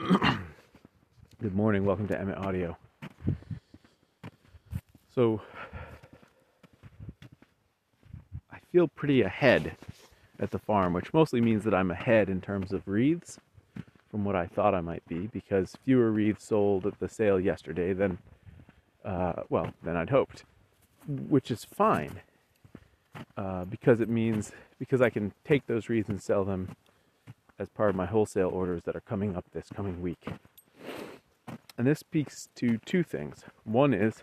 Good morning. Welcome to Emmett Audio. So, I feel pretty ahead at the farm, which mostly means that I'm ahead in terms of wreaths from what I thought I might be, because fewer wreaths sold at the sale yesterday than, uh, well, than I'd hoped, which is fine, uh, because it means because I can take those wreaths and sell them as part of my wholesale orders that are coming up this coming week. And this speaks to two things. One is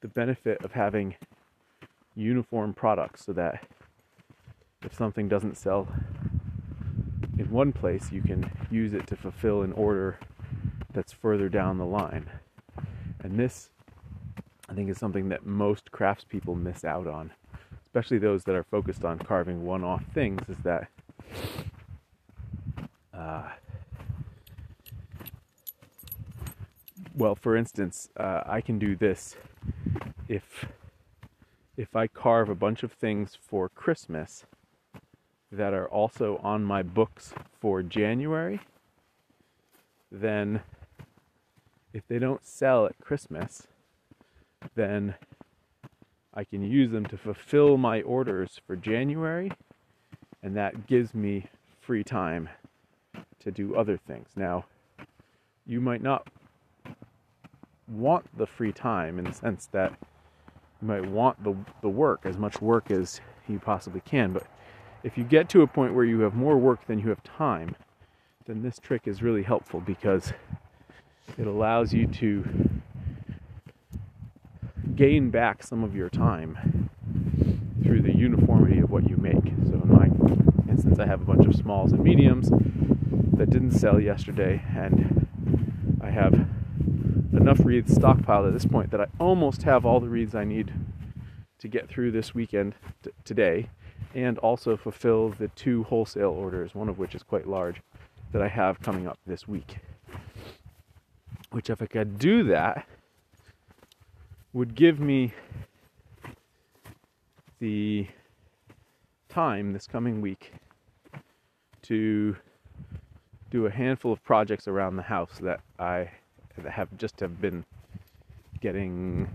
the benefit of having uniform products so that if something doesn't sell in one place, you can use it to fulfill an order that's further down the line. And this, I think, is something that most craftspeople miss out on, especially those that are focused on carving one off things, is that well, for instance, uh, I can do this if if I carve a bunch of things for Christmas that are also on my books for January, then if they don't sell at Christmas, then I can use them to fulfill my orders for January, and that gives me free time to do other things. Now, you might not want the free time in the sense that you might want the, the work, as much work as you possibly can, but if you get to a point where you have more work than you have time, then this trick is really helpful because it allows you to gain back some of your time through the uniformity of what you make. So in my instance, I have a bunch of smalls and mediums that didn't sell yesterday, and I have enough reeds stockpiled at this point that I almost have all the reeds I need to get through this weekend t- today and also fulfill the two wholesale orders, one of which is quite large, that I have coming up this week. Which, if I could do that, would give me the time this coming week to do a handful of projects around the house that I have just have been getting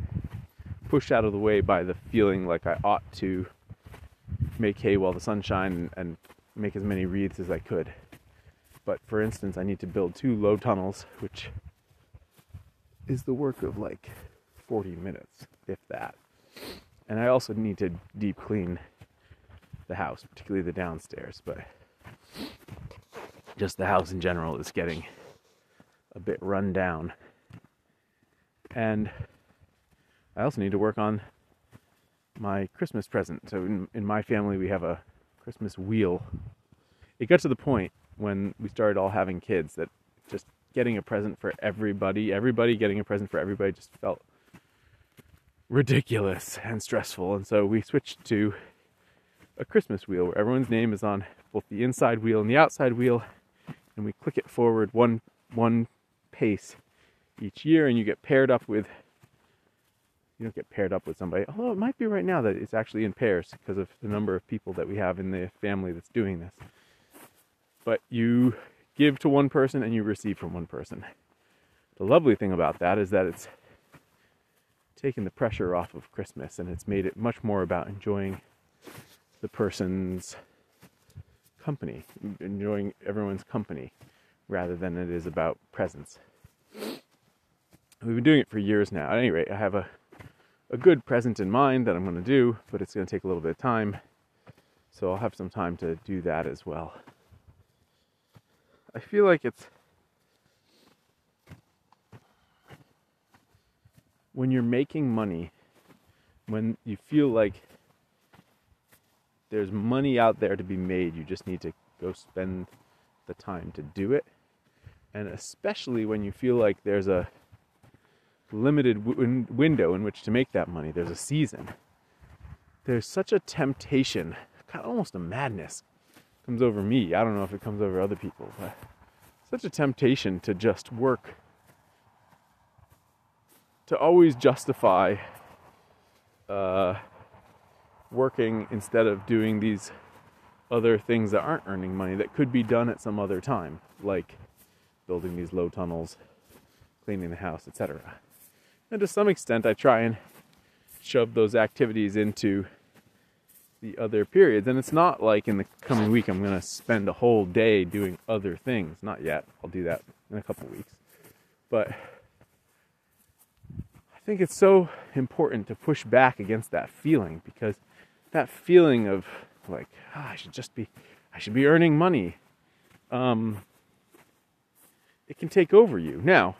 pushed out of the way by the feeling like I ought to make hay while the sun shines and make as many wreaths as I could. But for instance, I need to build two low tunnels, which is the work of like 40 minutes, if that. And I also need to deep clean the house, particularly the downstairs, but just the house in general is getting a bit run down. And I also need to work on my Christmas present. So in, in my family, we have a Christmas wheel. It got to the point when we started all having kids that just getting a present for everybody, everybody getting a present for everybody just felt ridiculous and stressful. And so we switched to a Christmas wheel where everyone's name is on both the inside wheel and the outside wheel, and we click it forward one one pace each year, and you get paired up with you don't get paired up with somebody. Although it might be right now that it's actually in pairs because of the number of people that we have in the family that's doing this. But you give to one person and you receive from one person. The lovely thing about that is that it's taken the pressure off of Christmas and it's made it much more about enjoying the person's company, enjoying everyone's company, rather than it is about presents. We've been doing it for years now. At any rate, I have a, a good present in mind that I'm going to do, but it's going to take a little bit of time. So I'll have some time to do that as well. I feel like it's when you're making money, when you feel like there's money out there to be made. You just need to go spend the time to do it. And especially when you feel like there's a limited w- window in which to make that money, there's a season. There's such a temptation, kind of almost a madness comes over me. I don't know if it comes over other people, but such a temptation to just work to always justify uh, working instead of doing these other things that aren't earning money that could be done at some other time, like building these low tunnels, cleaning the house, etc. And to some extent, I try and shove those activities into the other periods. And it's not like in the coming week I'm going to spend a whole day doing other things. Not yet. I'll do that in a couple weeks. But I think it's so important to push back against that feeling because that feeling of like, oh, I should just be, I should be earning money. Um, it can take over you. Now,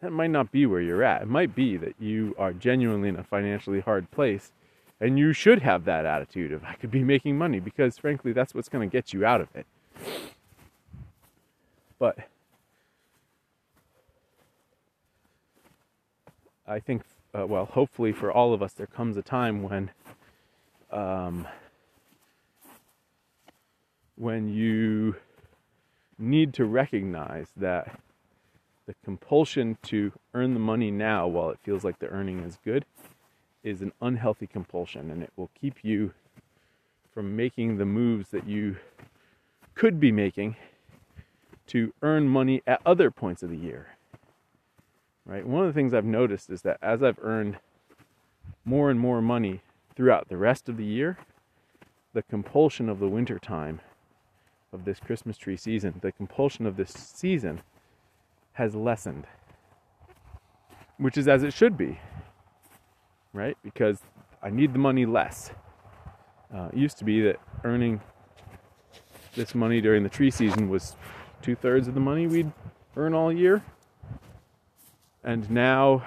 that might not be where you're at. It might be that you are genuinely in a financially hard place and you should have that attitude of I could be making money because frankly that's what's going to get you out of it. But I think uh, well, hopefully for all of us there comes a time when um, when you need to recognize that the compulsion to earn the money now while it feels like the earning is good is an unhealthy compulsion and it will keep you from making the moves that you could be making to earn money at other points of the year. Right? One of the things I've noticed is that as I've earned more and more money throughout the rest of the year, the compulsion of the winter time of this Christmas tree season, the compulsion of this season has lessened, which is as it should be, right? Because I need the money less. Uh, it used to be that earning this money during the tree season was two thirds of the money we'd earn all year. And now,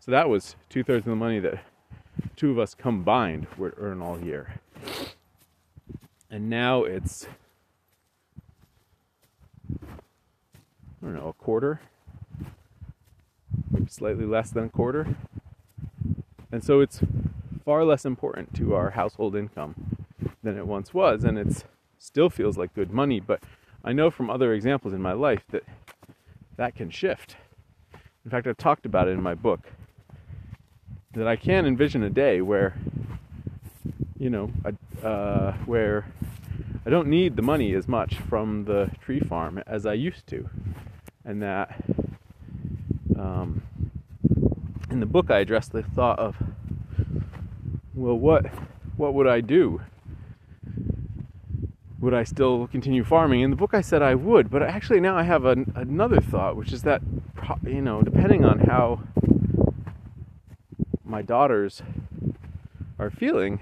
so that was two thirds of the money that two of us combined would earn all year. And now it's I don't know, a quarter, maybe slightly less than a quarter. And so it's far less important to our household income than it once was, and it still feels like good money. But I know from other examples in my life that that can shift. In fact, I've talked about it in my book that I can envision a day where, you know, uh, where I don't need the money as much from the tree farm as I used to and that um, in the book I addressed the thought of, well, what what would I do? Would I still continue farming? In the book I said I would, but actually now I have an, another thought, which is that you know, depending on how my daughters are feeling,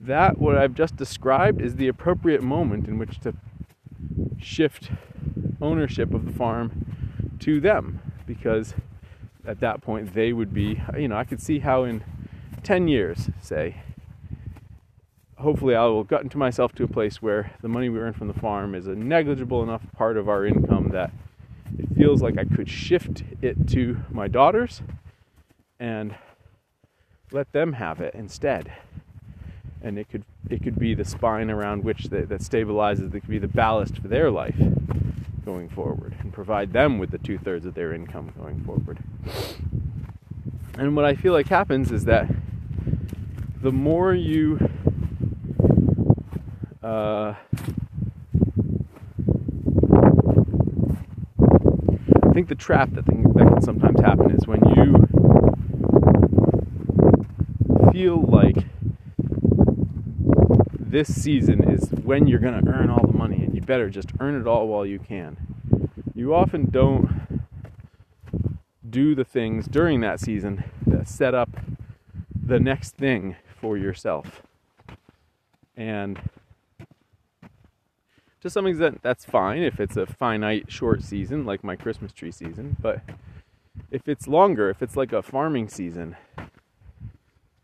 that what I've just described is the appropriate moment in which to shift ownership of the farm to them because at that point they would be, you know, I could see how in 10 years, say, hopefully I will get into myself to a place where the money we earn from the farm is a negligible enough part of our income that it feels like I could shift it to my daughters and let them have it instead. And it could it could be the spine around which that stabilizes. It could be the ballast for their life going forward and provide them with the two thirds of their income going forward. And what I feel like happens is that the more you uh, I think the trap that thing, that can sometimes happen is when you feel like this season is when you're going to earn all the money you better just earn it all while you can. You often don't do the things during that season that set up the next thing for yourself. And to some extent, that's fine if it's a finite short season like my Christmas tree season. But if it's longer, if it's like a farming season,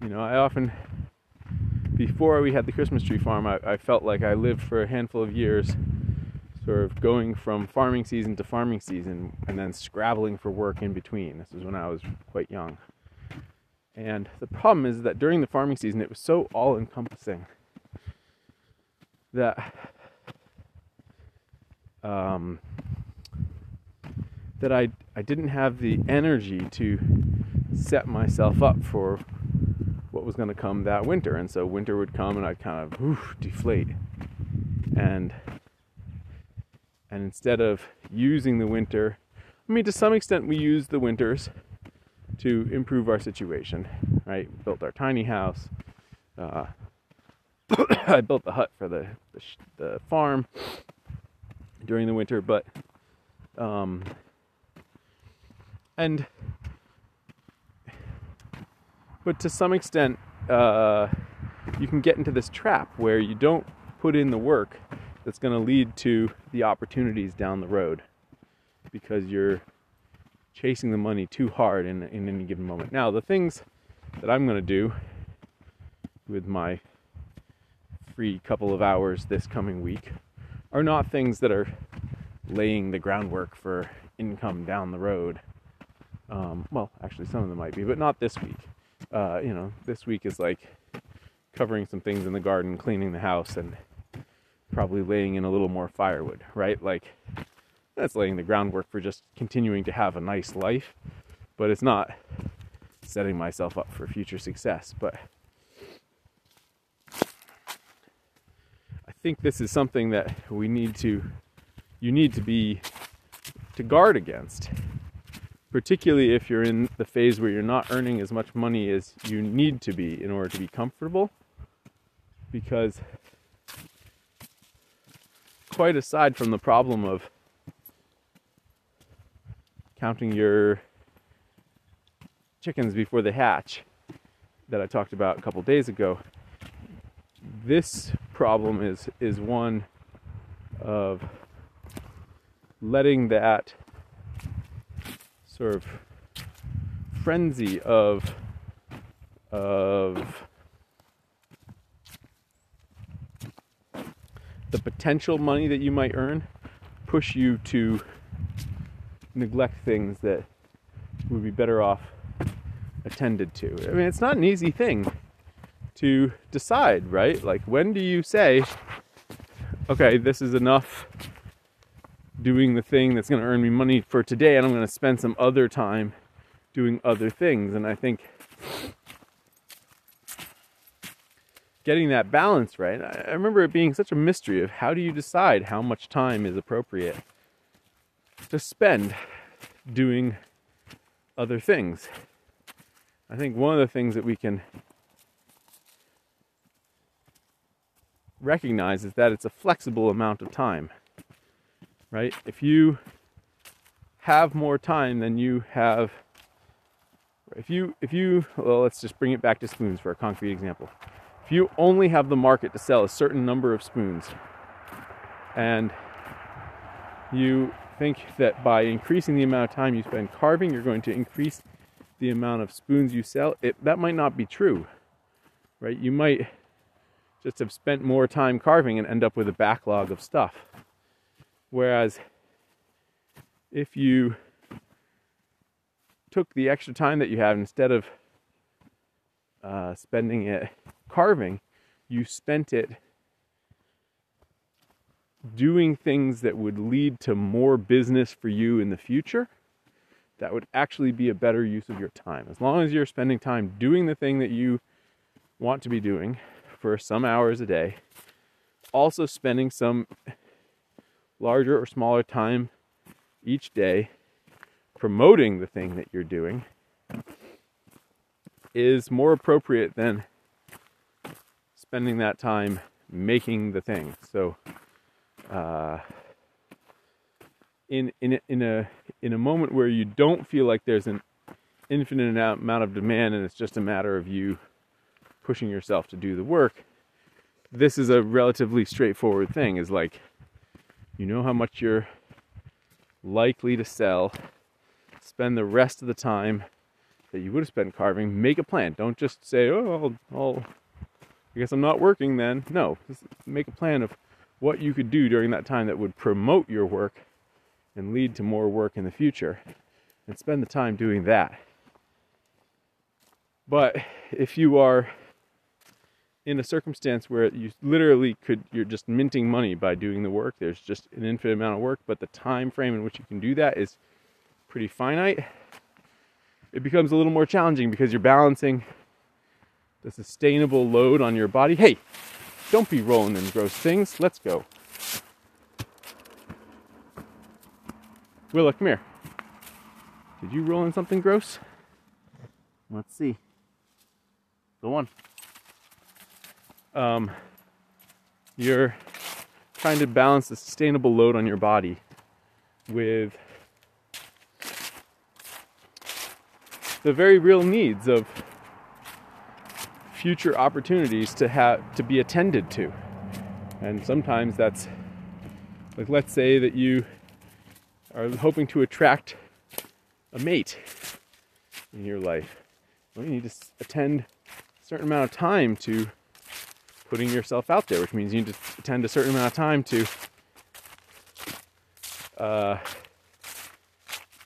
you know, I often before we had the Christmas tree farm, I, I, felt like I lived for a handful of years, sort of going from farming season to farming season and then scrabbling for work in between. This was when I was quite young. And the problem is that during the farming season, it was so all encompassing that um, that I I didn't have the energy to set myself up for what was going to come that winter. And so winter would come and I'd kind of deflate. And And instead of using the winter, I mean, to some extent, we use the winters to improve our situation, right? Built our tiny house. Uh, I built the hut for the, the, the farm during the winter, but um, and but to some extent, uh, you can get into this trap where you don't put in the work that's going to lead to the opportunities down the road because you're chasing the money too hard in, in any given moment. Now, the things that I'm going to do with my free couple of hours this coming week are not things that are laying the groundwork for income down the road. Um, well, actually, some of them might be, but not this week. Uh, you know, this week is like covering some things in the garden, cleaning the house, and probably laying in a little more firewood, right? Like, that's laying the groundwork for just continuing to have a nice life, but it's not setting myself up for future success. But I think this is something that we need to, you need to be, to guard against particularly if you're in the phase where you're not earning as much money as you need to be in order to be comfortable. Because, quite aside from the problem of counting your chickens before they hatch that I talked about a couple days ago, this problem is, is one of letting that sort of frenzy of of the potential money that you might earn push you to neglect things that would be better off attended to. I mean, it's not an easy thing to decide, right? Like, when do you say, okay, this is enough doing the thing that's going to earn me money for today and I'm going to spend some other time doing other things. And I think getting that balance right, I remember it being such a mystery of how do you decide how much time is appropriate to spend doing other things. I think one of the things that we can recognize is that it's a flexible amount of time right? If you have more time than you have if you if you well let's just bring it back to spoons for a concrete example. If you only have the market to sell a certain number of spoons and you think that by increasing the amount of time you spend carving you're going to increase the amount of spoons you sell it that might not be true right? You might just have spent more time carving and end up with a backlog of stuff Whereas if you took the extra time that you have instead of uh, spending it carving, you spent it doing things that would lead to more business for you in the future, that would actually be a better use of your time. As long as you're spending time doing the thing that you want to be doing for some hours a day, also spending some larger or smaller time each day promoting the thing that you're doing is more appropriate than spending that time making the thing. So, uh, in in in a in a moment where you don't feel like there's an infinite amount of demand and it's just a matter of you pushing yourself to do the work, this is a relatively straightforward thing. Is like you know how much you're likely to sell. Spend the rest of the time that you would have spent carving. Make a plan. Don't just say, "Oh, I'll, I'll I guess I'm not working then." No, just make a plan of what you could do during that time that would promote your work and lead to more work in the future, and spend the time doing that. But if you are in a circumstance where you literally could you're just minting money by doing the work there's just an infinite amount of work but the time frame in which you can do that is pretty finite it becomes a little more challenging because you're balancing the sustainable load on your body hey don't be rolling in gross things let's go Willa, come here. Did you roll in something gross? Let's see. The one. Um, you're trying to balance the sustainable load on your body with the very real needs of future opportunities to have to be attended to. And sometimes that's like let's say that you are hoping to attract a mate in your life. Well, you need to attend a certain amount of time to putting yourself out there, which means you need to attend a certain amount of time to uh,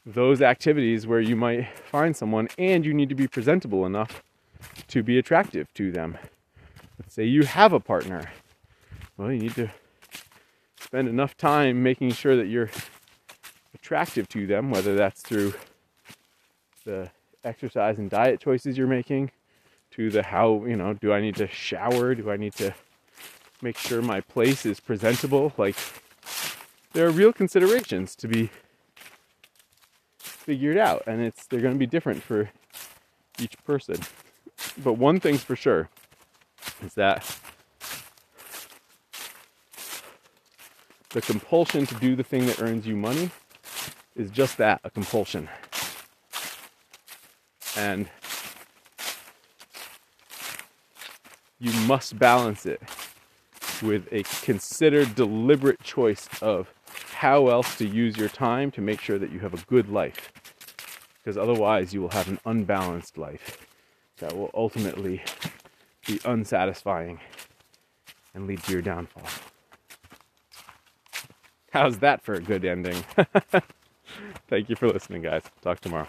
those activities where you might find someone and you need to be presentable enough to be attractive to them. Let's say you have a partner. Well, you need to spend enough time making sure that you're attractive to them, whether that's through the exercise and diet choices you're making, to the how, you know, do I need to shower? Do I need to make sure my place is presentable? Like, there are real considerations to be figured out, and it's they're going to be different for each person. But one thing's for sure is that the compulsion to do the thing that earns you money is just that a compulsion. And you must balance it with a considered, deliberate choice of how else to use your time to make sure that you have a good life because otherwise you will have an unbalanced life that will ultimately be unsatisfying and lead to your downfall. How's that for a good ending? Thank you for listening, guys. Talk tomorrow.